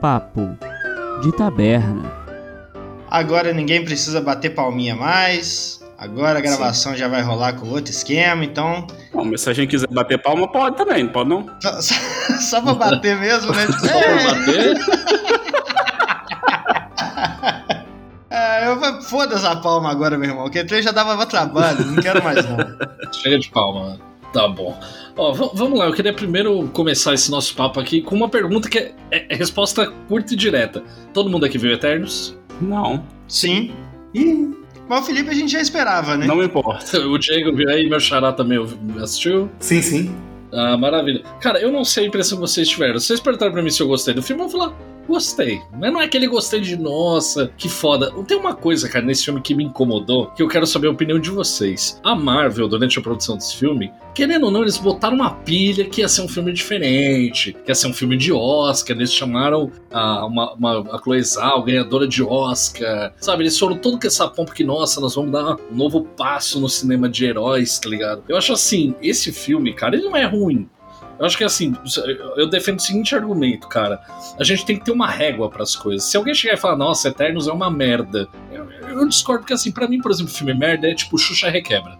Papo de Taberna. Agora ninguém precisa bater palminha mais. Agora a gravação Sim. já vai rolar com outro esquema, então. Bom, mas se a gente quiser bater palma, pode também, não pode não? Só, só, só pra bater mesmo, né? Só pra bater? é, eu foda-se a palma agora, meu irmão. Que ele já dava trabalho, não quero mais não. Chega de palma. Tá bom. Ó, vamos lá, eu queria primeiro começar esse nosso papo aqui com uma pergunta que é, é, é resposta curta e direta. Todo mundo aqui viu Eternos? Não. Sim. Ih. Mas o Felipe a gente já esperava, né? Não me importa. O Diego viu aí, meu xará também assistiu? Sim, sim. Ah, maravilha. Cara, eu não sei a impressão que vocês tiveram. Vocês perguntaram pra mim se eu gostei do filme, eu vou falar, gostei. Mas não é aquele gostei de nossa, que foda. Tem uma coisa, cara, nesse filme que me incomodou, que eu quero saber a opinião de vocês. A Marvel, durante a produção desse filme, querendo ou não, eles botaram uma pilha que ia ser um filme diferente, que ia ser um filme de Oscar. Eles chamaram a, uma, uma, a Chloe Zhao, ganhadora de Oscar. Sabe, eles foram todo com essa pompa que, nossa, nós vamos dar um novo passo no cinema de heróis, tá ligado? Eu acho assim, esse filme, cara, ele não é ruim. Eu acho que assim, eu defendo o seguinte argumento, cara. A gente tem que ter uma régua para as coisas. Se alguém chegar e falar, nossa, Eternos é uma merda, eu, eu discordo, porque assim, para mim, por exemplo, filme merda é tipo Xuxa Requebra.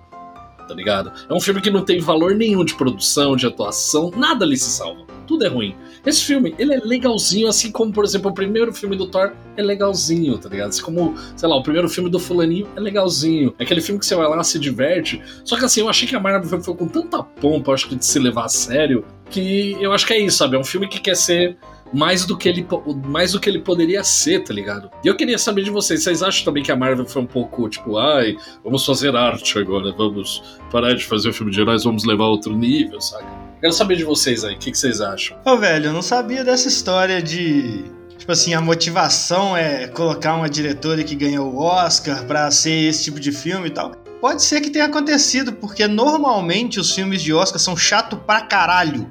Tá ligado? É um filme que não tem valor nenhum de produção, de atuação, nada ali se salva. Tudo é ruim. Esse filme, ele é legalzinho, assim como, por exemplo, o primeiro filme do Thor é legalzinho, tá ligado? Assim como, sei lá, o primeiro filme do Fulaninho é legalzinho. É aquele filme que você vai lá, se diverte. Só que assim, eu achei que a Marvel foi, com tanta pompa, acho que de se levar a sério, que eu acho que é isso, sabe? É um filme que quer ser mais do que ele mais do que ele poderia ser, tá ligado? E eu queria saber de vocês, vocês acham também que a Marvel foi um pouco tipo, ai, vamos fazer arte agora, vamos parar de fazer o filme de heróis, vamos levar a outro nível, sabe? Quero saber de vocês aí, o que, que vocês acham? Ô, velho, eu não sabia dessa história de tipo assim, a motivação é colocar uma diretora que ganhou o Oscar pra ser esse tipo de filme e tal. Pode ser que tenha acontecido, porque normalmente os filmes de Oscar são chato pra caralho.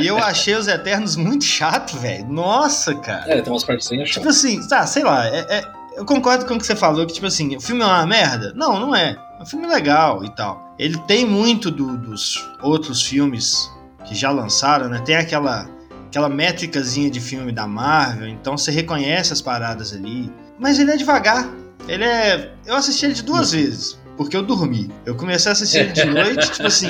e eu achei os Eternos muito chato, velho. Nossa, cara. É, tem umas partezinhas Tipo assim, tá, sei lá, é, é, eu concordo com o que você falou, que tipo assim, o filme é uma merda. Não, não é. É um filme legal e tal. Ele tem muito do, dos outros filmes que já lançaram, né? Tem aquela aquela métricazinha de filme da Marvel, então você reconhece as paradas ali. Mas ele é devagar. Ele é. Eu assisti ele de duas vezes porque eu dormi. Eu comecei a assistir ele de noite, tipo assim.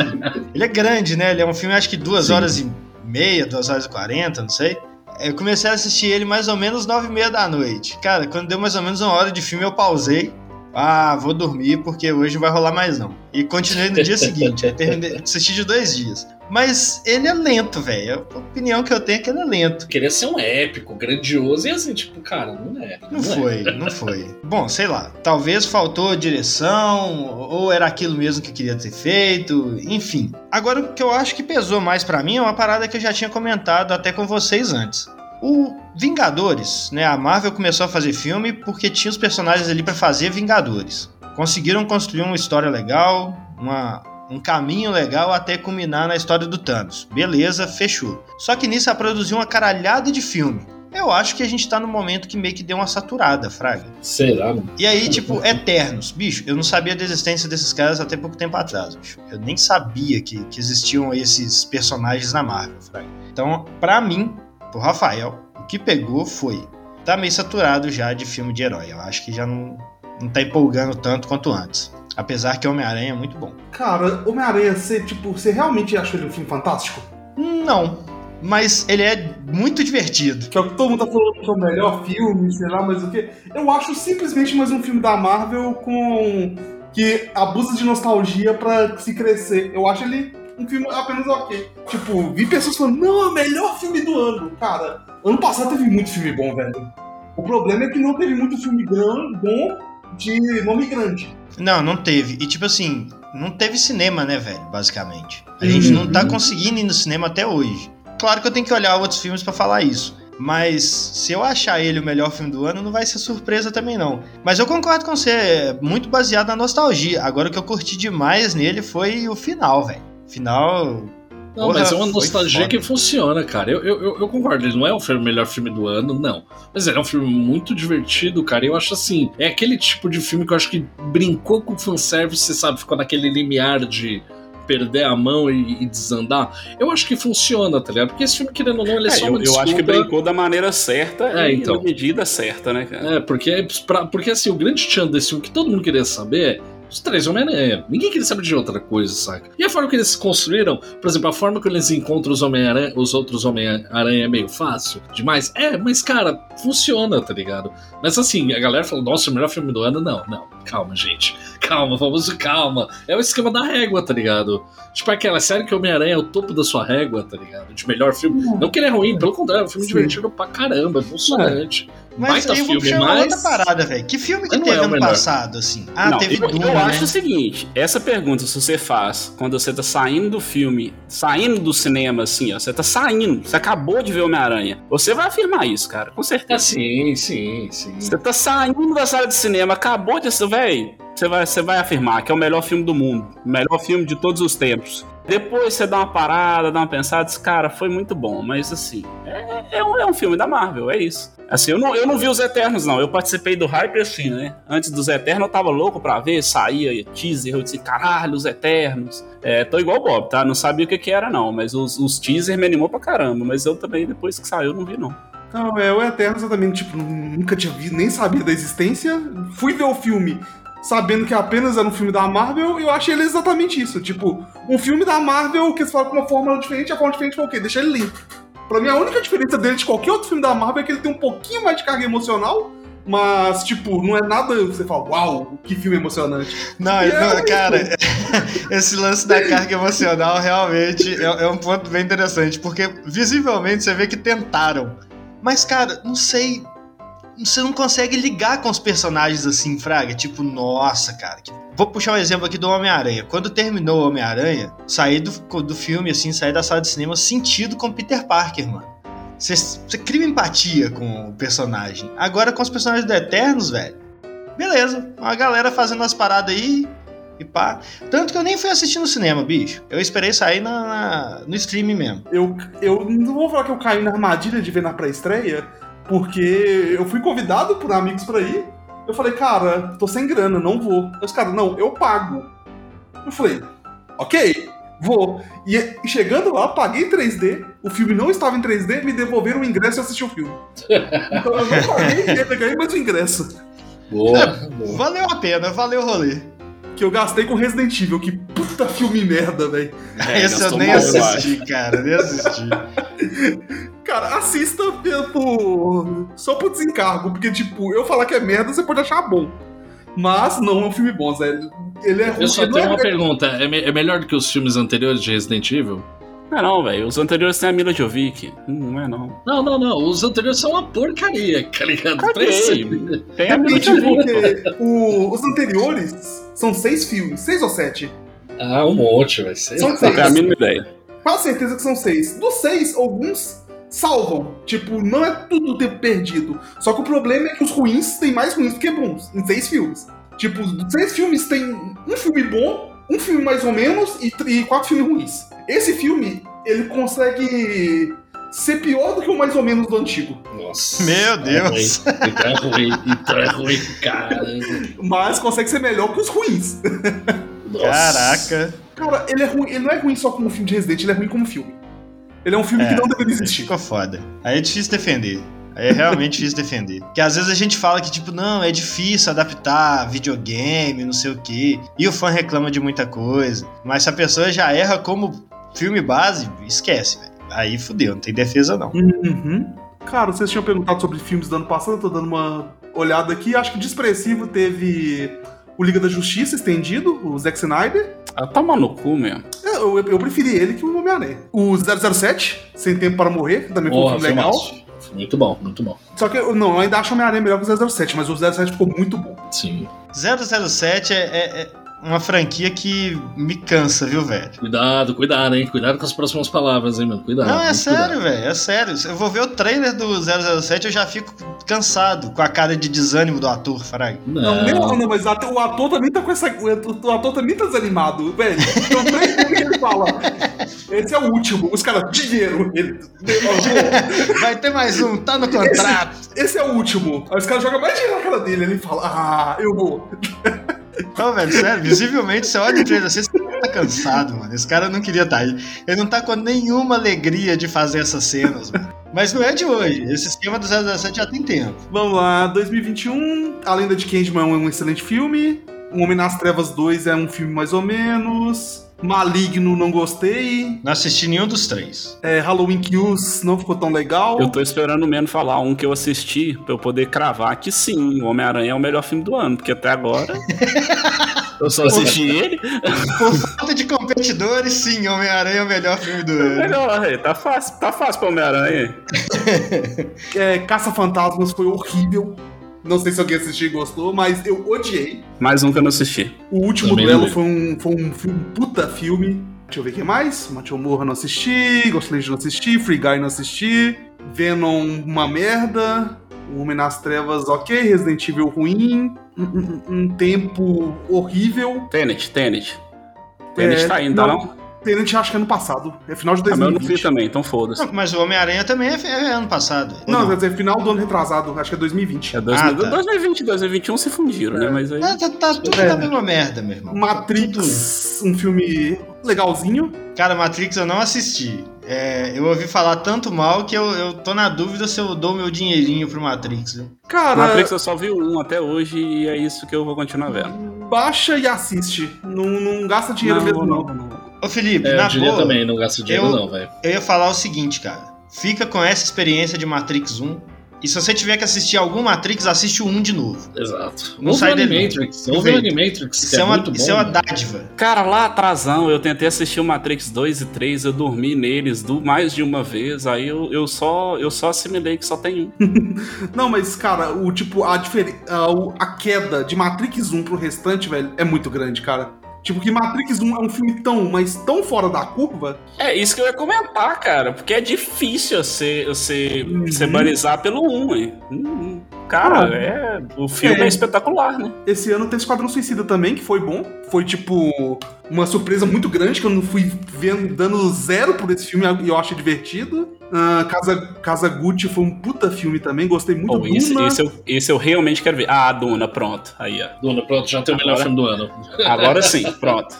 Ele é grande, né? Ele é um filme, acho que duas Sim. horas e meia, duas horas e quarenta, não sei. Eu comecei a assistir ele mais ou menos nove e meia da noite. Cara, quando deu mais ou menos uma hora de filme, eu pausei. Ah, vou dormir porque hoje não vai rolar mais não. E continuei no dia seguinte. Aí terminei, assisti de dois dias. Mas ele é lento, velho. A opinião que eu tenho é que ele é lento. Queria ser um épico, grandioso, e assim, tipo, cara, não é. Não, não é. foi, é. não foi. Bom, sei lá. Talvez faltou direção, ou era aquilo mesmo que queria ter feito, enfim. Agora, o que eu acho que pesou mais para mim é uma parada que eu já tinha comentado até com vocês antes. O Vingadores, né? A Marvel começou a fazer filme porque tinha os personagens ali para fazer Vingadores. Conseguiram construir uma história legal, uma um caminho legal até culminar na história do Thanos. Beleza, fechou. Só que nisso ela produziu uma caralhada de filme. Eu acho que a gente tá no momento que meio que deu uma saturada, Fraga. Será, mano? E aí, tipo, Eternos. Bicho, eu não sabia da existência desses caras até pouco tempo atrás, bicho. Eu nem sabia que, que existiam esses personagens na Marvel, Fraga. Então, pra mim, pro Rafael, o que pegou foi. Tá meio saturado já de filme de herói. Eu acho que já não, não tá empolgando tanto quanto antes. Apesar que Homem-Aranha é muito bom. Cara, Homem-Aranha, você, tipo, você realmente achou ele um filme fantástico? Não. Mas ele é muito divertido. Que é o que todo mundo tá falando que é o melhor filme, sei lá, mas o que. Eu acho simplesmente mais um filme da Marvel com. que abusa de nostalgia para se crescer. Eu acho ele um filme apenas ok. Tipo, vi pessoas falando, não, é o melhor filme do ano. Cara, ano passado teve muito filme bom, velho. O problema é que não teve muito filme bom de nome grande. Não, não teve. E tipo assim, não teve cinema, né, velho? Basicamente. A gente não tá uhum. conseguindo ir no cinema até hoje. Claro que eu tenho que olhar outros filmes para falar isso. Mas se eu achar ele o melhor filme do ano, não vai ser surpresa também, não. Mas eu concordo com você, é muito baseado na nostalgia. Agora o que eu curti demais nele foi o final, velho. Final não, Porra, mas é uma nostalgia que funciona, cara. Eu, eu, eu, concordo, ele não é o melhor filme do ano, não. Mas ele é um filme muito divertido, cara. Eu acho assim, é aquele tipo de filme que eu acho que brincou com o fanservice, você sabe, ficou naquele limiar de perder a mão e, e desandar. Eu acho que funciona, tá ligado? Porque esse filme, querendo ou não, ele é, É, só eu, uma eu acho que desculpa- brincou da maneira certa É, e então. na medida certa, né, cara? É, porque, pra- porque assim, o grande tchan desse filme que todo mundo queria saber é os três Homem-Aranha. Ninguém queria saber de outra coisa, saca? E a forma que eles se construíram, por exemplo, a forma que eles encontram os, Homem-Aranha, os outros Homem-Aranha é meio fácil demais. É, mas cara, funciona, tá ligado? Mas assim, a galera falou, nossa, o melhor filme do ano. Não, não, calma, gente. Calma, vamos calma. É o esquema da régua, tá ligado? Tipo aquela série que o Homem-Aranha é o topo da sua régua, tá ligado? De melhor filme. Não que ele é ruim, pelo contrário, é um filme Sim. divertido pra caramba, é emocionante. Mas Baita aí eu vou filme, puxar uma mas- outra parada, velho. Que filme que não teve é ano melhor. passado, assim? Ah, Não, teve eu, Duna, eu né? acho o seguinte, essa pergunta se você faz quando você tá saindo do filme, saindo do cinema, assim, ó, você tá saindo, você acabou de ver Homem-Aranha, você vai afirmar isso, cara, com Ah, certeza. sim, sim, sim. Você tá saindo da sala de cinema, acabou de velho, você vai, você vai afirmar que é o melhor filme do mundo, o melhor filme de todos os tempos. Depois você dá uma parada, dá uma pensada, diz, cara, foi muito bom, mas assim, é, é um, é um filme da Marvel, é isso. Assim, eu não, eu não vi os Eternos, não. Eu participei do hype assim, né? Antes dos Eternos, eu tava louco pra ver, saía teaser, eu disse, caralho, os Eternos. É, tô igual o Bob, tá? Não sabia o que que era, não. Mas os, os teaser me animou pra caramba. Mas eu também, depois que saiu, não vi, não. Não, é, o Eternos eu também, tipo, nunca tinha visto, nem sabia da existência. Fui ver o filme sabendo que apenas era um filme da Marvel eu achei ele exatamente isso. Tipo, um filme da Marvel que se fala com uma fórmula diferente, a fórmula diferente foi o quê? Deixa ele limpo. Pra mim, a única diferença dele de qualquer outro filme da Marvel é que ele tem um pouquinho mais de carga emocional, mas, tipo, não é nada que você fala, uau, que filme emocionante. Não, E não, é cara, esse lance da carga emocional realmente é, é um ponto bem interessante, porque visivelmente você vê que tentaram. Mas, cara, não sei. Você não consegue ligar com os personagens assim, Fraga. Tipo, nossa, cara. Vou puxar um exemplo aqui do Homem-Aranha. Quando terminou o Homem-Aranha, saí do, do filme, assim, saí da sala de cinema sentido com Peter Parker, mano. Você, cria empatia com o personagem. Agora com os personagens do Eternos, velho. Beleza, uma galera fazendo as paradas aí e pá. Tanto que eu nem fui assistir no cinema, bicho. Eu esperei sair na, na- no streaming mesmo. Eu, eu não vou falar que eu caí na armadilha de ver na pré-estreia, porque eu fui convidado por amigos pra ir. Eu falei, cara, tô sem grana, não vou. Os caras, não, eu pago. Eu falei, ok, vou. E, chegando lá, paguei 3D, o filme não estava em 3D, me devolveram o ingresso e eu assisti o filme. Então eu não paguei, eu ganhei mais o ingresso. Boa, boa. Valeu a pena, valeu o rolê. Que eu gastei com Resident Evil, que puta filme merda, velho. É, Esse eu nem mal, eu assisti, cara, nem assisti. Cara, assista pelo... só por desencargo, porque, tipo, eu falar que é merda, você pode achar bom. Mas não é um filme bom, Zé. Ele é ruim. Eu só tenho não uma é... pergunta: é, me- é melhor do que os filmes anteriores de Resident Evil? Não é não, velho. Os anteriores tem a Mila Jovic. Hum, Não é não. Não, não, não. Os anteriores são uma porcaria, tá ligado? Filme. Tem a É Mila porque, Jovic. porque o- os anteriores são seis filmes, seis ou sete? Ah, um monte, vai ser. São Não tem a seis. mínima ideia. Quase certeza que são seis. Dos seis, alguns salvam. Tipo, não é tudo tempo perdido. Só que o problema é que os ruins têm mais ruins do que bons, em seis filmes. Tipo, dos seis filmes tem um filme bom, um filme mais ou menos e, e quatro filmes ruins. Esse filme, ele consegue ser pior do que o mais ou menos do antigo. Nossa. Meu Deus. Então é ruim, então é ruim, caramba. Mas consegue ser melhor que os ruins. Nossa. Caraca. Cara, ele é ruim, ele não é ruim só como filme de Resident, ele é ruim como filme. Ele é um filme É, que não deveria existir. Ficou foda. Aí é difícil defender. Aí é realmente difícil defender. Porque às vezes a gente fala que, tipo, não, é difícil adaptar videogame, não sei o quê. E o fã reclama de muita coisa. Mas se a pessoa já erra como filme base, esquece, velho. Aí fudeu, não tem defesa não. Uhum. Cara, vocês tinham perguntado sobre filmes do ano passado, eu tô dando uma olhada aqui. Acho que de expressivo teve o Liga da Justiça estendido, o Zack Snyder. Ah, toma no cu mesmo. É, Eu, eu, eu preferi ele que o Homem-Aranha. O 007, Sem Tempo para Morrer, que também foi um filme legal. filmaço. Muito bom, muito bom. Só que eu, não, eu ainda acho Homem-Aranha melhor que o 007, mas o 007 ficou muito bom. Sim. 007 é, é- é uma franquia que me cansa, viu, velho? Cuidado, cuidado, hein? Cuidado com as próximas palavras, hein, mano? Cuidado. Não, é sério, velho, é sério. Eu vou ver o trailer do 007 eu já fico cansado com a cara de desânimo do ator, Fraga. Não, nem não, não, mas até- o ator também tá com essa. O ator também tá desanimado, velho. Então, três que ele fala. Esse é o último. Os caras, dinheiro. Ele, Vai ter mais um, tá no contrato. esse é o último. Aí os caras jogam mais dinheiro na cara dele. Ele fala, ah, eu vou. Não, velho, sério, visivelmente você olha o trailer assim, você tá cansado, mano. Esse cara não queria estar aí. Ele não tá com nenhuma alegria de fazer essas cenas, mano. Mas não é de hoje. Esse esquema do 017 já tem tempo. Vamos lá, 2021, A Lenda de Candyman é um excelente filme. O Homem nas Trevas 2 é um filme mais ou menos. Maligno, não gostei. Não assisti nenhum dos três. É, Halloween Kills não ficou tão legal. Eu tô esperando o Meno falar um que eu assisti pra eu poder cravar que sim, o Homem-Aranha é o melhor filme do ano, porque até agora eu só assisti ele. Por falta de competidores, sim, Homem-Aranha é o melhor filme do É ano. melhor, é, tá fácil, tá fácil pra Homem-Aranha. É, Caça-Fantasmas foi horrível. Não sei se alguém assistiu e gostou, mas eu odiei. Mais que eu não assisti. O último Também duelo foi um, foi um filme puta filme. Deixa eu ver o que mais. Matthew Morra não assisti, Ghost Legend não assisti, Free Guy não assisti, Venom uma merda, O Homem nas Trevas ok, Resident Evil ruim, um, um- um tempo horrível. Tenet, Tenet. Tenet É, tá ainda, não. não? Tenente acho que é ano passado, é final de Ah, mas eu não 2020. vi também, então foda-se. Não, Mas o Homem-Aranha também é, é ano passado. ou Não, quer dizer, final do ano retrasado, acho que é 2020. É 2000, Ah, tá. 2020 e 2021 se fundiram, né? Mas aí. Ah, tá, tá tudo É. na mesma merda, meu irmão. Matrix, um filme legalzinho. Cara, Matrix eu não assisti. É, eu ouvi falar tanto mal que eu, eu tô na dúvida se eu dou meu dinheirinho pro Matrix. viu? Cara, Matrix eu só vi um até hoje e é isso que eu vou continuar vendo. baixa e assiste. Não, não gasta dinheiro mesmo, não. Ô Felipe, É, na eu diria boa, também, não gasta dinheiro eu- não, velho. eu ia falar o seguinte, cara. Fica com essa experiência de Matrix 1. E se você tiver que assistir algum Matrix, assiste o 1 de novo. Exato. Não Ouve sai o dele, Animatrix. Ouve o. Animatrix, Isso que é, é, uma, muito bom. isso é uma mano. dádiva. Cara, lá atrasão, eu tentei assistir o Matrix 2 e 3, eu dormi neles do, mais de uma vez, aí eu, eu só eu só assimilei que só tem um. Não, mas, cara, o tipo, a, a, a queda de Matrix 1 pro restante, velho, é muito grande, cara. Tipo, que Matrix 1 é um filme tão, mas tão fora da curva. É isso que eu ia comentar, cara, porque é difícil você, você, Uhum. você balizar pelo 1, hein? Hum, Cara, Ah. é, o filme é. É. espetacular, né? Esse ano teve Esquadrão Suicida também, que foi bom. Foi, tipo, uma surpresa muito grande, que eu não fui vendo, dando zero por esse filme e eu achei divertido. Ah, Casa, Casa Gucci foi um puta filme também, gostei muito do esse, Duna. esse, eu, esse eu realmente quero ver. Ah, Duna, pronto. Aí, ó. Duna, pronto, já tem o melhor filme do ano. Agora sim, pronto.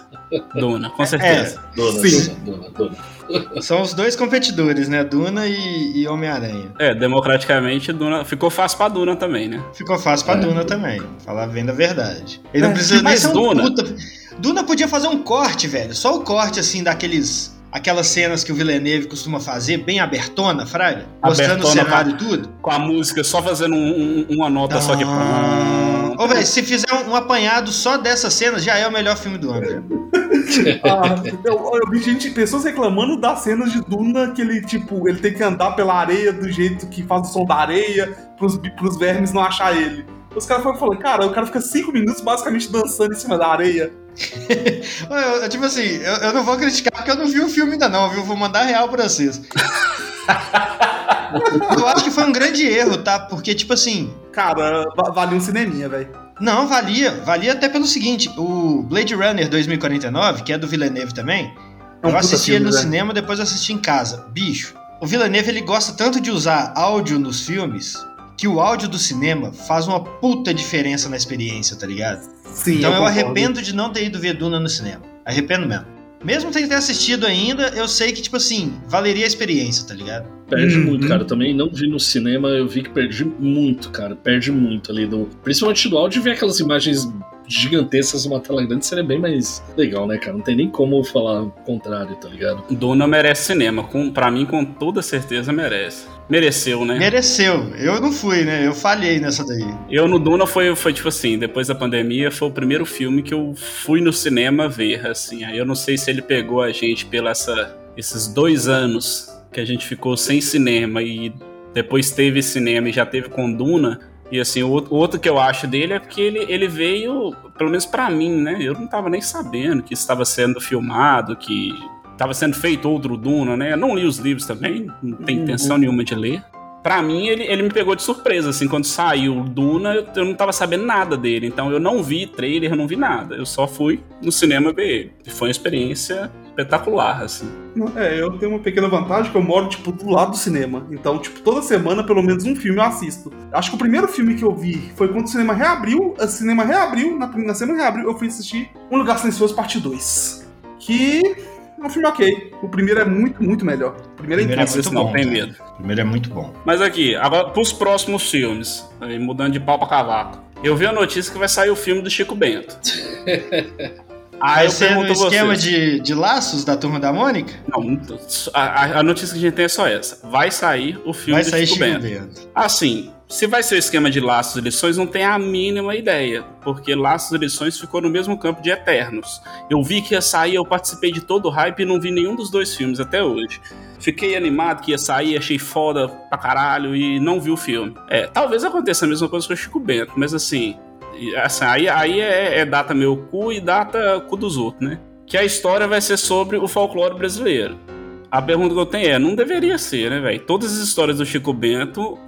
Duna, com certeza. Duna, Sim. Duna, Duna, Duna. São os dois competidores, né? Duna e, e Homem-Aranha. É, democraticamente, Duna, ficou fácil pra Duna também, né? Ficou fácil pra É. Duna também. Falar bem da verdade. Ele não É, precisa nem mas ser um Duna- puta. Duna podia fazer um corte, velho. Só o corte, assim, daqueles. Aquelas cenas que o Villeneuve costuma fazer, bem abertona, Fraga. Mostrando o Abertona cenário e tudo. Com a música só fazendo um- um- uma nota só que. Ah. Ô, velho, se fizer um, um apanhado só dessas cenas, já é o melhor filme do ano. velho. Ah, eu, eu vi gente, pessoas reclamando das cenas de Duna, que ele, tipo, ele tem que andar pela areia do jeito que faz o som da areia, pros, pros vermes não achar ele. Os caras foram falando, cara, o cara fica cinco minutos basicamente dançando em cima da areia. Eu- tipo assim, eu, eu não vou criticar porque eu não vi o filme ainda não, viu? Vou mandar real pra vocês. eu acho que foi um grande erro, tá? Porque, tipo assim, Cara, va- valia um cineminha, velho. Não, valia. Valia até pelo seguinte: o Blade Runner 2049, que é do Villeneuve também, É um eu assisti filme, ele no né? cinema, depois eu assisti em casa. Bicho, o Villeneuve ele gosta tanto de usar áudio nos filmes que o áudio do cinema faz uma puta diferença na experiência, tá ligado? Sim, então eu, concordo. arrependo de não ter ido ver Duna no cinema. Arrependo mesmo. Mesmo sem ter assistido ainda, eu sei que, tipo assim, valeria a experiência, tá ligado? Perde Uhum. muito, cara. Eu também não vi no cinema, eu vi que perdi muito, cara. Perde muito ali. Do... Principalmente do áudio, ver aquelas imagens gigantescas numa tela grande seria bem mais legal, né, cara? Não tem nem como falar o contrário, tá ligado? Duna merece cinema. Com, pra mim, com toda certeza, merece. Mereceu, né? Mereceu. Eu não fui, né? Eu falhei nessa daí. Eu no Duna foi, foi tipo assim, depois da pandemia, foi o primeiro filme que eu fui no cinema ver, assim. Aí eu não sei se ele pegou a gente pela essa, esses dois anos que a gente ficou sem cinema e depois teve cinema e já teve com Duna. E assim, o outro- que eu acho dele é porque ele, ele veio, pelo menos pra mim, né? Eu não tava nem sabendo que estava sendo filmado, que estava sendo feito outro Duna, né? Eu não li os livros também, não tenho Uhum. intenção nenhuma de ler. Pra mim, ele, ele me pegou de surpresa, assim, quando saiu o Duna, eu, eu não tava sabendo nada dele, então eu não vi trailer, eu não vi nada, eu só fui no cinema ver ele. E foi uma experiência espetacular, assim. É, eu tenho uma pequena vantagem que eu moro, tipo, do lado do cinema. Então, tipo, toda semana, pelo menos um filme eu assisto. Acho que o primeiro filme que eu vi foi quando o cinema reabriu. O cinema reabriu, na, na semana que reabriu, eu fui assistir Um Lugar Silencioso Parte 2. que é um filme ok. O primeiro é muito, muito melhor. O primeiro é Primeiro é incrível. muito não, bom, tem cara. medo. O primeiro é muito bom. Mas aqui, agora pros próximos filmes, aí, mudando de pau pra cavaco. Eu vi a notícia que vai sair o filme do Chico Bento. Aí Vai eu ser no pergunto a esquema vocês. de, de laços da turma da Mônica? Não, a, a- notícia que a gente tem é só essa. Vai sair o filme Vai do sair Chico, Chico Bento. Bento. Assim, se vai ser o esquema de laços e lições, não tem a mínima ideia. Porque laços e lições ficou no mesmo campo de Eternos. Eu vi que ia sair, eu participei de todo o hype e não vi nenhum dos dois filmes até hoje. Fiquei animado que ia sair, achei foda pra caralho e não vi o filme. É, talvez aconteça a mesma coisa com o Chico Bento, mas assim, assim, aí, aí é, é data meu cu e data cu dos outros, né? Que a história vai ser sobre o folclore brasileiro. A pergunta que eu tenho é, não deveria ser, né, velho? Todas as histórias do Chico Bento,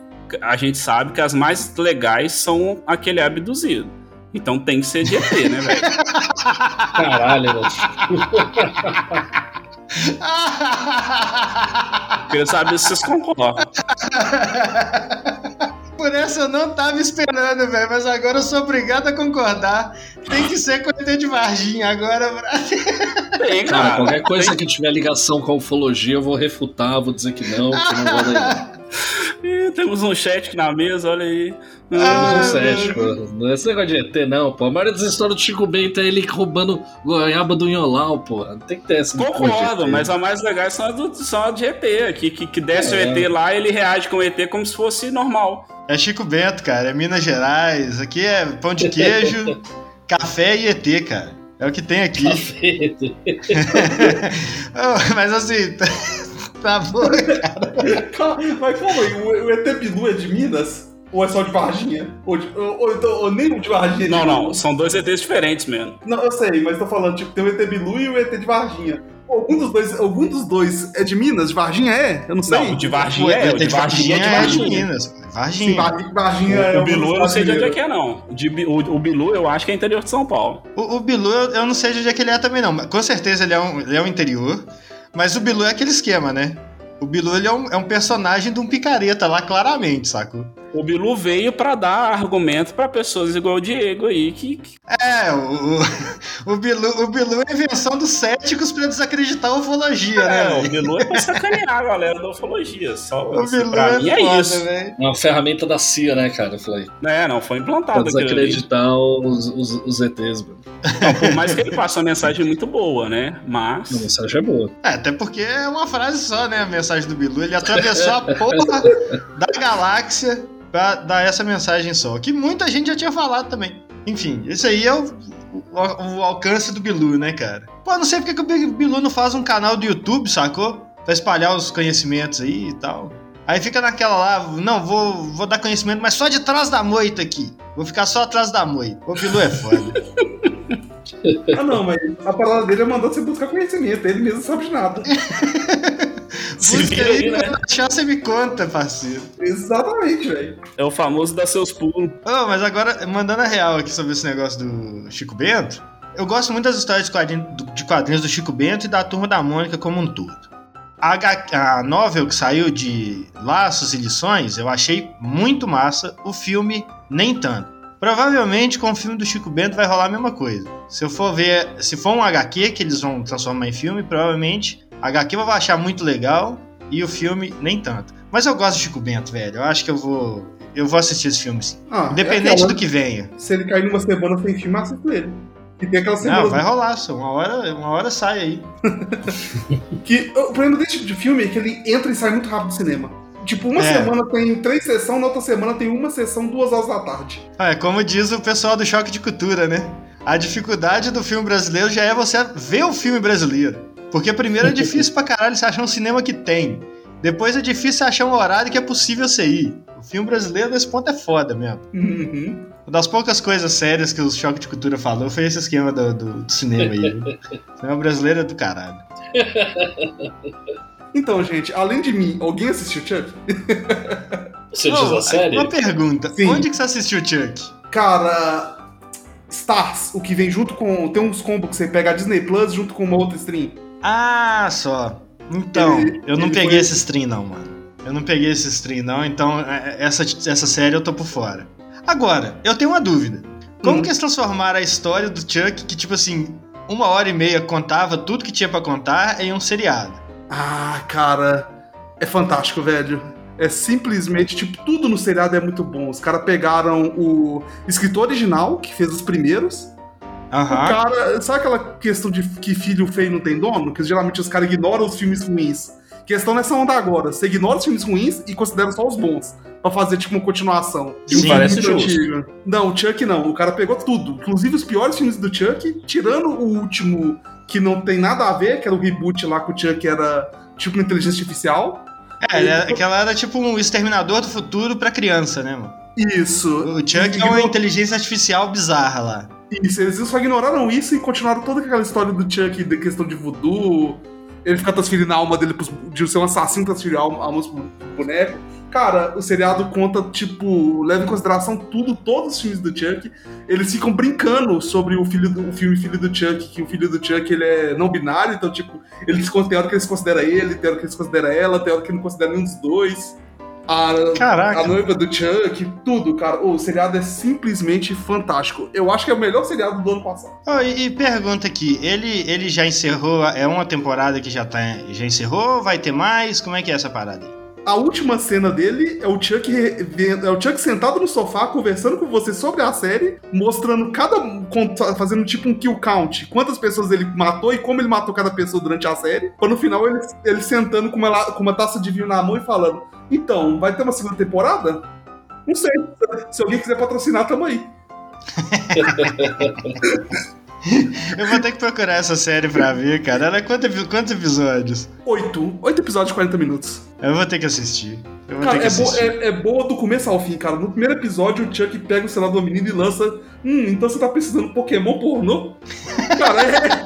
a gente sabe que as mais legais são aquele abduzido. Então tem que ser de ET, né, velho? Caralho, velho. Queria saber se vocês concordam. Por essa eu não tava esperando, velho, mas agora eu sou obrigado a concordar. Tem que ser ET de Varginha agora, brother. Tem, Cara, cara. qualquer coisa que tiver ligação com a ufologia, eu vou refutar, vou dizer que não, que não vou. Temos um chat na mesa, olha aí. Temos Ah, um cético. Não é esse negócio de ET, não, pô. A maioria das histórias do Chico Bento é ele roubando goiaba do Inholau, pô. Não tem que ter essa de Concordo, mas a mais legais são as, do, são as de ET, que, que, que desce É. o ET lá ele reage com o ET como se fosse normal. É Chico Bento, cara, é Minas Gerais. Aqui é pão de queijo, café e ET, cara. É o que tem aqui. Oh, mas assim, tá bom. Calma, Mas calma aí, o, o ET Bilu é de Minas? Ou é só de Varginha? Ou, de- ou, ou então, ou nem o de Varginha? é de Não, não, são dois ETs diferentes mesmo. Não, eu sei, mas tô falando, tipo, tem o ET Bilu e o ET de Varginha. Algum dos dois, algum dos dois é de Minas? De Varginha é? Eu não sei. Não, o de Varginha é, o de Varginha é de de Varginha. Minas. Sim, Varginha. Var- Varginha é O Bilu eu não sei de onde é que é, não. O, de o, o Bilu eu acho que é interior de São Paulo. O, o Bilu, eu, eu não sei de onde é que ele é também, não. mas Com certeza ele é um, ele é um interior. Mas o Bilu é aquele esquema, né? O Bilu ele é, um, é um personagem de um picareta lá, claramente, sacou? O Bilu veio pra dar argumento pra pessoas igual o Diego aí, que, que- É, o, o, Bilu, o Bilu é a invenção dos céticos pra desacreditar a ufologia, é, né? o? Bilu é pra sacanear a galera da ufologia. Só, O assim, Bilu pra é mim é foda, isso. velho. Uma ferramenta da CIA, né, cara? Eu falei. É, não, foi Pra implantado ali. desacreditar os, os, os ETs, mano. Não, por mais que ele passe uma mensagem muito boa, né? Mas. A mensagem é boa. É, até porque é uma frase só, né? A mensagem do Bilu. Ele atravessou a porra da galáxia pra dar essa mensagem só. Que muita gente já tinha falado também. Enfim, esse aí é o, o- o alcance do Bilu, né, cara? Pô, não sei porque que o Bi- Bilu não faz um canal do YouTube, sacou? Pra espalhar os conhecimentos aí e tal. Aí fica naquela lá, não, vou, vou dar conhecimento, mas só de trás da moita aqui. Vou ficar só atrás da moita. O Bilu é foda. Ah, não, mas a palavra dele é mandar você buscar conhecimento. Ele mesmo sabe de nada. Se Busca aí, aí, né? quando achar, você me conta, parceiro. Exatamente, velho. É o famoso dar seus pulos. Oh, mas agora, mandando a real aqui sobre esse negócio do Chico Bento, eu gosto muito das histórias de quadrinhos, do- de quadrinhos do Chico Bento e da Turma da Mônica como um todo. A, H- a novel que saiu de Laços e Lições, eu achei muito massa. O filme, nem tanto. Provavelmente com o filme do Chico Bento vai rolar a mesma coisa. Se eu for ver, se for um HQ que eles vão transformar em filme, provavelmente a HQ eu vou achar muito legal e o filme nem tanto. Mas eu gosto do Chico Bento, velho. Eu acho que eu vou eu vou assistir esse filme sim. Ah, Independente é do que venha. Se ele cair numa semana sem filme, assisto ele. E tem aquela semana Não, vai rolar, só. Uma hora, uma hora sai aí. que o problema desse tipo de filme é que ele entra e sai muito rápido do cinema. Tipo, uma É. semana tem três sessões, na outra semana tem uma sessão, duas horas da tarde. É como diz o pessoal do Choque de Cultura, né? A dificuldade do filme brasileiro já é você ver o filme brasileiro. Porque primeiro é difícil pra caralho você achar um cinema que tem. Depois é difícil achar um horário que é possível você ir. O filme brasileiro nesse ponto é foda mesmo. Uhum. Uma das poucas coisas sérias que o Choque de Cultura falou foi esse esquema do, do- do cinema aí. O cinema brasileiro é do caralho. Então, gente, além de mim, alguém assistiu Chuck? Você diz a série? Uma pergunta. Sim. Onde que você assistiu Chuck? Cara, Stars, o que vem junto com. Tem uns combos que você pega a Disney Plus junto com uma outra stream. Ah, só. Então, eu não peguei foi- esse stream não, mano. Eu não peguei esse stream não, então é, essa, essa série eu tô por fora. Agora, eu tenho uma dúvida. Como Hum. que eles transformaram a história do Chuck, que tipo assim, uma hora e meia contava tudo que tinha pra contar em um seriado. Ah, cara, é fantástico, velho. É simplesmente, tipo, tudo no seriado é muito bom. Os caras pegaram o escritor original, que fez os primeiros. Aham. O cara, sabe aquela questão de que filho feio não tem dono? Que geralmente os caras ignoram os filmes ruins. Questão nessa onda agora. Você ignora os filmes ruins e considera só os bons. Pra fazer, tipo, uma continuação. De um Sim, parece muito justo. antigo. Não, o Chuck não. O cara pegou tudo. Inclusive os piores filmes do Chuck, tirando o último que não tem nada a ver, que era o reboot lá que o Chuck era tipo uma inteligência artificial. É, ela- aquela era tipo um exterminador do futuro pra criança, né, mano? Isso. O Chuck é uma inteligência artificial bizarra lá. Isso, eles só ignoraram isso e continuaram toda aquela história do Chuck de questão de voodoo. Ele ficar transferindo a alma dele pros, de ser um assassino transferir alma, almas pro, pro boneco. Cara, o seriado conta, tipo, leva em consideração tudo, todos os filmes do Chuck. Eles ficam brincando sobre o, filho do, o filme Filho do Chuck, que o filho do Chuck ele é não binário, então, tipo, eles, tem hora que eles consideram ele, tem hora que eles consideram ela, tem hora que não considera nenhum dos dois. A, Caraca. a noiva do Chuck, tudo, cara. O seriado é simplesmente fantástico. Eu acho que é o melhor seriado do ano passado. Ó, e, e pergunta aqui, ele, ele já encerrou, é uma temporada que já, tá, já encerrou, vai ter mais? Como é que é essa parada aí? A última cena dele é o Chuck é o Chuck sentado no sofá conversando com você sobre a série, mostrando cada fazendo tipo um kill count, quantas pessoas ele matou e como ele matou cada pessoa durante a série. Pra no final ele, ele sentando com uma, com uma taça de vinho na mão e falando: "Então, vai ter uma segunda temporada?" Não sei. Se alguém quiser patrocinar, tamo aí. Eu vou ter que procurar essa série pra ver, cara. Ela é quanto, epi- quantos episódios? Oito. Oito episódios de 40 minutos. Eu vou ter que assistir. Eu vou Cara, ter que é, bo- assistir. é- é boa do começo ao fim, cara. No primeiro episódio, o Chuck pega o celular do menino e lança. Hum, então você tá precisando de Pokémon pornô? Cara, é.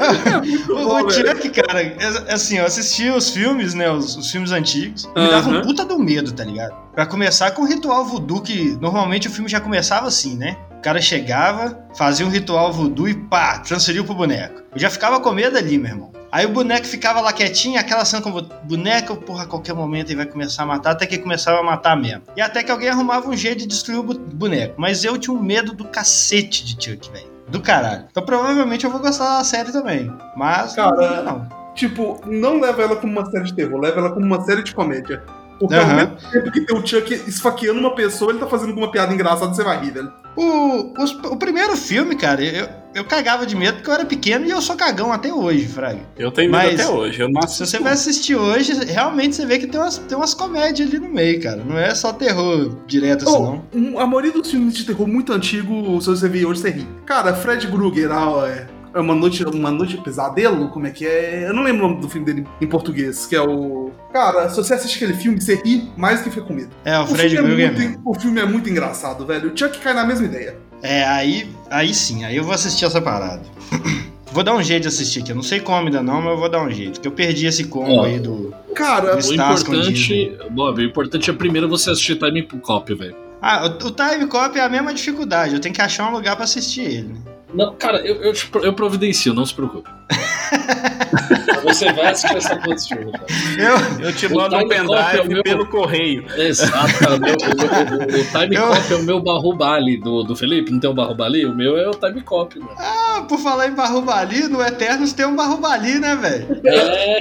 é muito O, bom, o. Chuck, cara, é- assim, eu assisti os filmes, né? Os, os filmes antigos. Me dava um puta do medo, tá ligado? Pra começar com o ritual voodoo, que normalmente o filme já começava assim, né? O cara chegava, fazia um ritual voodoo e pá, transferiu pro boneco. Eu já ficava com medo ali, meu irmão. Aí o boneco ficava lá quietinho, aquela cena como boneco, porra, a qualquer momento ele vai começar a matar, até que começava a matar mesmo. E até que alguém arrumava um jeito de destruir o boneco. Mas eu tinha um medo do cacete de Chuck, velho. Do caralho. Então provavelmente eu vou gostar da série também. Mas Cara, não. Tipo, não leva ela como uma série de terror, leva ela como uma série de comédia. Porque ao Aham. mesmo tempo que tem o Chuck esfaqueando uma pessoa, ele tá fazendo alguma piada engraçada, você vai rir, velho. O, os- o primeiro filme, cara, eu, eu cagava de medo porque eu era pequeno e eu sou cagão até hoje, Fraga. Eu tenho medo Mas- até hoje. Eu não Se você vai assistir hoje, realmente você vê que tem umas, tem umas comédias ali no meio, cara. Não é só terror direto assim, Oh, não. um- a maioria dos filmes de terror muito antigos, se você ver hoje, você ri. Cara, Fred Krueger, ah, é, é uma noite, uma noite de pesadelo, como é que é? Eu não lembro o nome do filme dele em português, que é o... Cara, se você assiste aquele filme, você ri mais do que fica com medo. É, o O Fred filme, é Krueger muito, mesmo. o filme é muito engraçado, velho. O Chuck cai na mesma ideia. É, aí, aí sim, aí eu vou assistir essa parada. Vou dar um jeito de assistir aqui. Eu não sei como ainda não, mas eu vou dar um jeito. Porque eu perdi esse combo aí do. Cara, Isso. O importante, Bob, o importante é primeiro você assistir Time Cop, velho. Ah, o, o Time Cop é a mesma dificuldade. Eu tenho que achar um lugar pra assistir ele. Né? Não, cara, eu, eu, te eu providencio, não se preocupe. você vai assistir essa filme, cara. Eu, Eu te O mando um Cop é o pendrive meu- pelo correio. Exato, cara. O, meu- o- o- o- o Time Eu- Cop é o meu Barrubali do, do Felipe, não tem o Barrubali? O meu é o Time Cop, mano. ah, por falar em Barrubali, no Eternos tem um Barrubali, né, velho? É,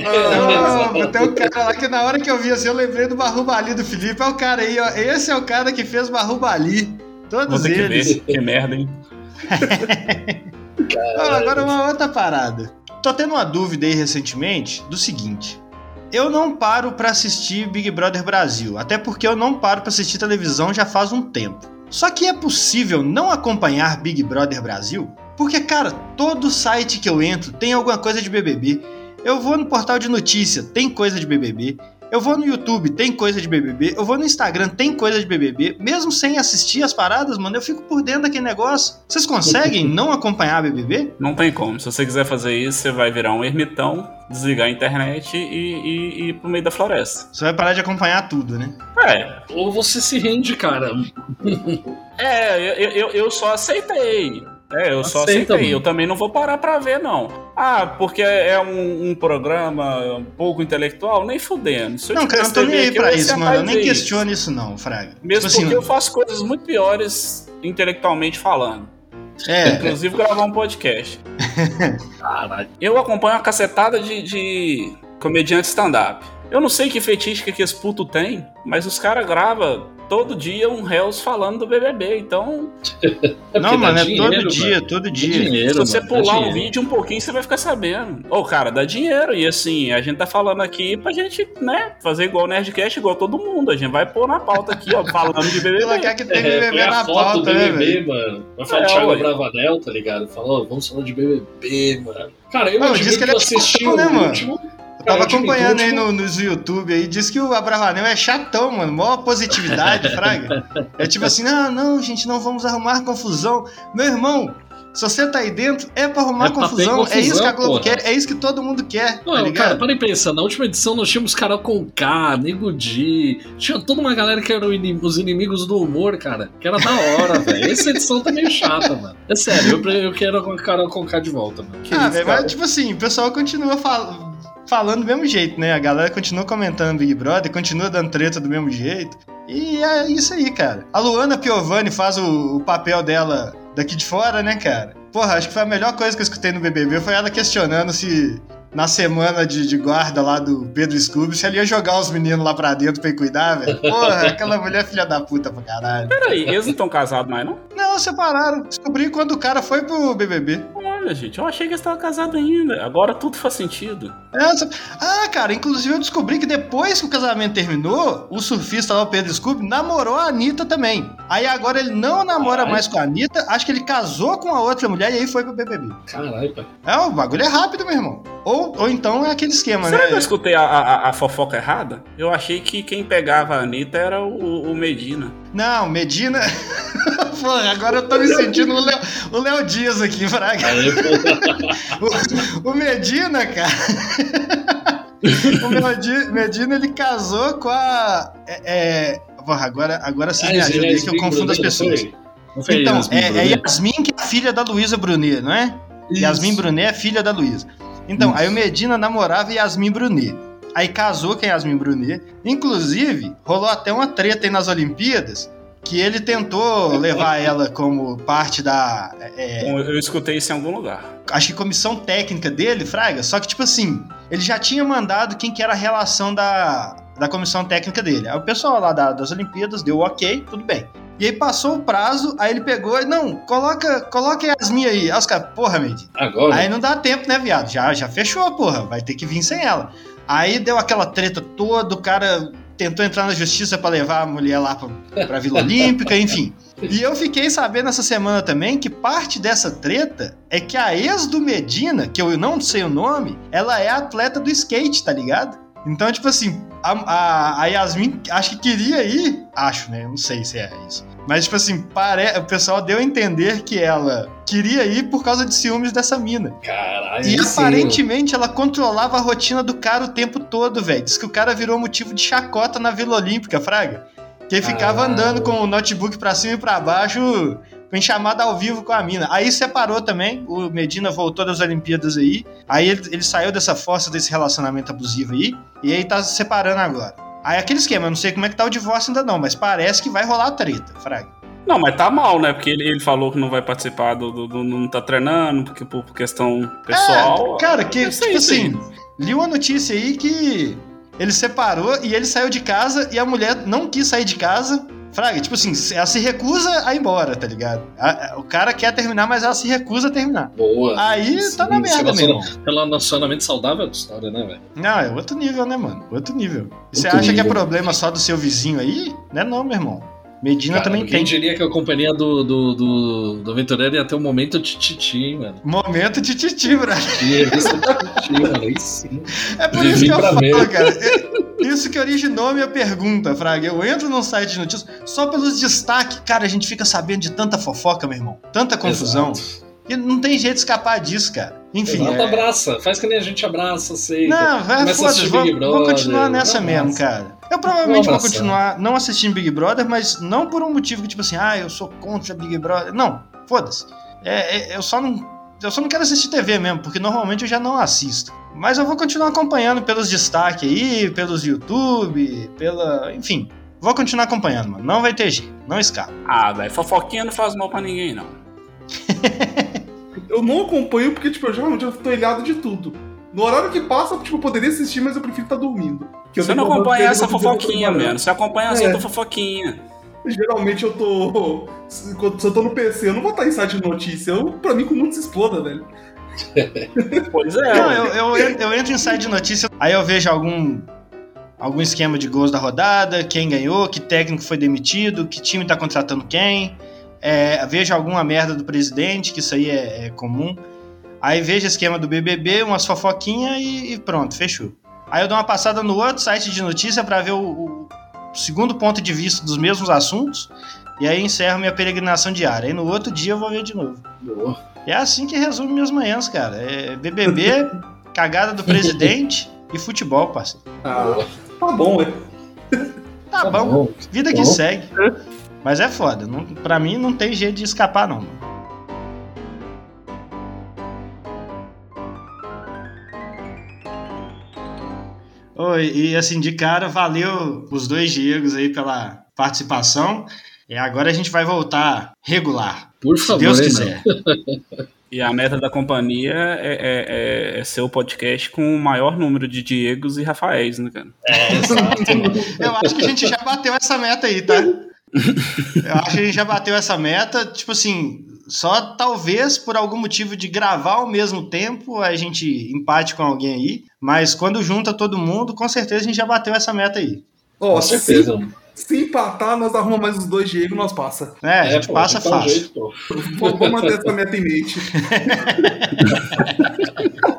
Oh, tem um cara lá que na hora que eu vi assim, eu lembrei do Barrubali do Felipe. É o cara aí, ó. Esse é o cara que fez Barrubali. Vou Todos que eles. ver. Que merda, hein? Olha, agora uma outra parada. Tô tendo uma dúvida aí recentemente do seguinte. Eu não paro pra assistir Big Brother Brasil, até porque eu não paro pra assistir televisão já faz um tempo. Só que é possível não acompanhar Big Brother Brasil? Porque, cara, todo site que eu entro tem alguma coisa de BBB. Eu vou no portal de notícia, tem coisa de BBB. Eu vou no YouTube, tem coisa de BBB. Eu vou no Instagram, tem coisa de BBB. Mesmo sem assistir as paradas, mano, eu fico por dentro daquele negócio. Vocês conseguem não acompanhar BBB? Não tem como. Se você quiser fazer isso, você vai virar um ermitão, desligar a internet e, e- e ir pro meio da floresta. Você vai parar de acompanhar tudo, né? É, Ou você se rende, cara. é, eu, eu, eu só aceitei. É, eu só aceitei. mano. Eu também não vou parar pra ver, não. Ah, porque é um, um programa um pouco intelectual? Nem fudendo. Se eu Não, cara, eu tô nem aí aqui, pra isso, mano. Eu nem questiono isso, não, Fraga. Mesmo tipo assim, porque eu faço coisas muito piores intelectualmente falando. É, Inclusive gravar um podcast. Caralho. Eu acompanho uma cacetada de, de comediante stand-up. Eu não sei que fetiche que esse puto tem, mas os caras gravam todo dia um réus falando do BBB. Então, É não, mano, é dinheiro, todo dia, mano. todo Dá dia. dinheiro, se você mano, pular o vídeo um pouquinho, você vai ficar sabendo. Ô, cara, dá dinheiro. E assim, a gente tá falando aqui pra gente, né, fazer igual o Nerdcast, igual todo mundo. A gente vai pôr na pauta aqui, ó, falando de BBB. Pela cara que tem É, BBB a na foto pauta, do né, BBB, velho? mano. Vai falar É, de Thiago. Bravanel, tá ligado? Falou, vamos falar de BBB, mano. Cara, eu Não, admito diz que ele é eu assisti chatão, o né, mano? último. Eu Cara, tava eu admito, acompanhando aí último- no, nos YouTube aí, diz que o Abravanel é chatão, mano. Mó positividade, fraga. É tipo assim, não, não, gente, não vamos arrumar confusão. Meu irmão, se você tá aí dentro, é pra arrumar É ter confusão. É isso que a confusão, Globo porra. quer, é isso que todo mundo quer, Não, tá cara, ligado? para e pensa, na última edição nós tínhamos Carol com K, Nego Di, tinha toda uma galera que eram inim- os inimigos do humor, cara, que era da hora, velho. Essa edição tá meio chata, mano. É sério, eu, eu quero a Carol com K de volta, mano. Que ah, velho, cara? mas tipo assim, o pessoal continua fal- falando do mesmo jeito, né? A galera continua comentando Big Brother, continua dando treta do mesmo jeito. E é isso aí, cara. A Luana Piovani faz o, o papel dela daqui de fora, né, cara? Porra, acho que foi a melhor coisa que eu escutei no BBB, foi ela questionando se na semana de, de guarda lá do Pedro Scooby, se ele ia jogar os meninos lá pra dentro pra ir cuidar, velho. Porra, aquela mulher filha da puta pra caralho. Peraí, eles não estão casados mais, não? Não, separaram. Descobri quando o cara foi pro BBB. Olha, gente, eu achei que eles estavam casados ainda. Agora tudo faz sentido. É, Ah, cara, inclusive eu descobri que depois que o casamento terminou, o surfista lá, o Pedro Scooby, namorou a Anitta também. Aí agora ele não namora Caralho. mais com a Anitta, acho que ele casou com a outra mulher e aí foi pro BBB. Caralho, pai. É, o bagulho é rápido, meu irmão. Ou, ou então é aquele esquema, Será que eu né? escutei a, a- a fofoca errada? Eu achei que quem pegava a Anitta era o, o Medina. Não, Medina. Porra, agora eu tô me sentindo o Léo, o Léo Dias aqui, Fraga. O, o Medina, cara. o Medi- Medina, ele casou com a. É, é... Porra, agora, agora vocês me ah, ajudem aí esse que eu confundo as pessoas. Então, Yasmin é, é Brunet? Yasmin que é filha da Luísa Brunet, não é? Yasmin Brunet é filha da Luísa. Então, aí o Medina namorava Yasmin Brunet. Aí casou com a Yasmin Brunet. Inclusive, rolou até uma treta aí nas Olimpíadas que ele tentou levar ela como parte da. é, Bom, Eu escutei isso em algum lugar. acho que comissão técnica dele, Fraga, só que, tipo assim, ele já tinha mandado quem que era a relação da, da comissão técnica dele. Aí o pessoal lá da- das Olimpíadas deu ok, tudo bem. E aí passou o prazo, aí ele pegou e, não, coloca, coloca Yasmin aí. Aí os caras, porra, Meide, Agora? Aí não dá tempo, né, viado? Já, já fechou, porra. Vai ter que vir sem ela. Aí deu aquela treta toda, o cara tentou entrar na justiça pra levar a mulher lá pra, pra Vila Olímpica, enfim. E eu fiquei sabendo essa semana também que parte dessa treta é que a ex do Medina, que eu não sei o nome, ela é atleta do skate, tá ligado? Então, tipo assim, a, a, a Yasmin acho que queria ir, acho, né? Eu não sei se é isso. Mas, tipo assim, pare... o pessoal deu a entender que ela queria ir por causa de ciúmes dessa mina. Caralho, E sim, aparentemente ela controlava a rotina do cara o tempo todo, velho. Diz que o cara virou motivo de chacota na Vila Olímpica, Fraga. Que ele ficava Ah. andando com o notebook pra cima e pra baixo, em chamada ao vivo com a mina. Aí separou também, o Medina voltou das Olimpíadas aí. Aí ele, ele saiu dessa força desse relacionamento abusivo aí. E aí tá se separando agora. Aí aquele esquema, eu não sei como é que tá o divórcio ainda não, mas parece que vai rolar a treta, Fraga. Não, mas tá mal, né? Porque ele, ele falou que não vai participar do, do- do- não tá treinando, porque por, por questão pessoal. É, cara, que, tipo assim, li uma notícia aí que ele separou e ele saiu de casa e a mulher não quis sair de casa. Fraga, tipo assim, ela se recusa a ir embora, tá ligado? A- a- o cara quer terminar, mas ela se recusa a terminar. Boa. Aí Sim, tá na merda mesmo. Relacionamento saudável é outra história, né, velho? Não, é outro nível, né, mano? Outro nível. E você Outro acha que é nível. problema só do seu vizinho aí? Não é não, meu irmão. Medina Cara, também quem tem. diria que a companhia do, do, do, do aventureiro ia ter um momento tititi, mano. Momento de titi, brother. E revista tititi, mano. Aí sim. É por Vivi isso que eu falo, merda. cara. É- Isso que originou minha pergunta, Fraga. Eu entro num site de notícias só pelos destaques. Cara, a gente fica sabendo de tanta fofoca, meu irmão. Tanta confusão. Exato. E não tem jeito de escapar disso, cara. Enfim. Exato, é- abraça. Faz que nem a gente abraça, aceita. Não, vai, Começa a foda-se. assistir Vou, vou continuar nessa mesmo, cara. Eu provavelmente vou abraçar. continuar não assistindo Big Brother, mas não por um motivo que, tipo assim, ah, eu sou contra Big Brother. Não, foda-se. É, é, eu só não. Eu só não quero assistir TV mesmo, porque normalmente eu já não assisto. Mas eu vou continuar acompanhando pelos destaques aí, pelos YouTube, pela. Enfim. Vou continuar acompanhando, mano. Não vai ter jeito. Não escapa. Ah, velho, fofoquinha não faz mal pra ninguém, não. eu não acompanho porque, tipo, eu geralmente eu tô ilhado de tudo. No horário que passa, tipo, eu poderia assistir, mas eu prefiro estar dormindo. Que eu Você não acompanha essa fofoquinha, mano. Você acompanha É. outras fofoquinha. Geralmente eu tô. Se eu tô no PC, eu não vou estar em site de notícia. Eu, pra mim, que o mundo se exploda, velho. Pois é. Não, eu, eu, eu entro em site de notícia, aí eu vejo algum, algum esquema de gols da rodada, quem ganhou, que técnico foi demitido, que time tá contratando quem. É, vejo alguma merda do presidente, que isso aí é, é comum. Aí vejo esquema do BBB, umas fofoquinhas e, e pronto, fechou. Aí eu dou uma passada no outro site de notícia pra ver o, o segundo ponto de vista dos mesmos assuntos. E aí encerro minha peregrinação diária. Aí no outro dia eu vou ver de novo. Boa. É assim que resume minhas manhãs, cara. É BBB, cagada do presidente e futebol, parceiro. Ah, tá bom, velho. Tá, bom, vida que Bom. segue. Mas é foda. Não, pra mim não tem jeito de escapar, não. mano. Oi, e assim, de cara, valeu os dois Diegos aí pela participação. E agora a gente vai voltar regular, Por se favor, Deus hein, quiser. E a meta da companhia é, é- é- é ser o podcast com o maior número de Diegos e Rafaéis, né, cara? Eu acho que a gente já bateu essa meta aí, tá? Eu acho que a gente já bateu essa meta. Tipo assim, só talvez por algum motivo de gravar ao mesmo tempo a gente empate com alguém aí. Mas quando junta todo mundo, com certeza a gente já bateu essa meta aí. Ó, Com certeza. Se, se empatar, nós arrumamos mais os dois Diego nós passa. É, a gente pô, passa que dar um fácil. jeito, vou manter essa meta em mente.